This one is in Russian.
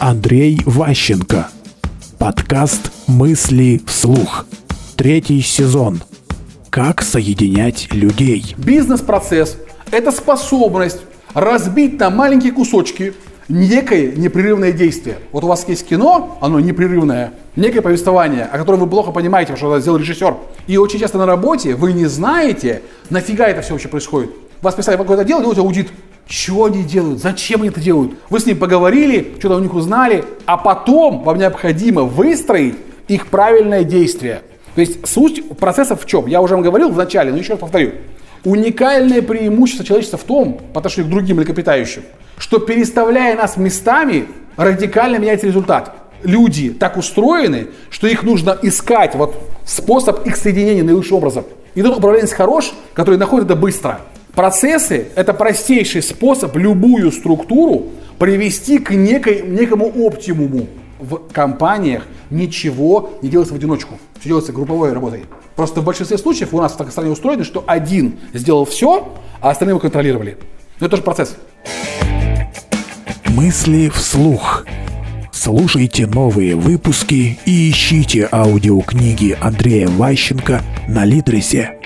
Андрей Ващенко. Подкаст «Мысли вслух». Третий сезон. Как соединять людей? Бизнес-процесс – это способность разбить на маленькие кусочки некое непрерывное действие. Вот у вас есть кино, оно непрерывное, некое повествование, о котором вы плохо понимаете, что это сделал режиссер. И очень часто на работе вы не знаете, нафига это все вообще происходит. Вас писали какое-то дело, делаете аудит. Чего они делают? Зачем они это делают? Вы с ним поговорили, что-то у них узнали, а потом вам необходимо выстроить их правильное действие. То есть суть процесса в чем? Я уже вам говорил в начале, но еще раз повторю. Уникальное преимущество человечества в том, по отношению к другим млекопитающим, что переставляя нас местами, радикально меняется результат. Люди так устроены, что их нужно искать вот способ их соединения наилучшим образом. И тот управленец хорош, который находит это быстро. Процессы – это простейший способ любую структуру привести к некой, некому оптимуму. В компаниях ничего не делается в одиночку, все делается групповой работой. Просто в большинстве случаев у нас в такой стране устроено, что один сделал все, а остальные его контролировали. Но это тоже процесс. Мысли вслух. Слушайте новые выпуски и ищите аудиокниги Андрея Ващенко на Литресе.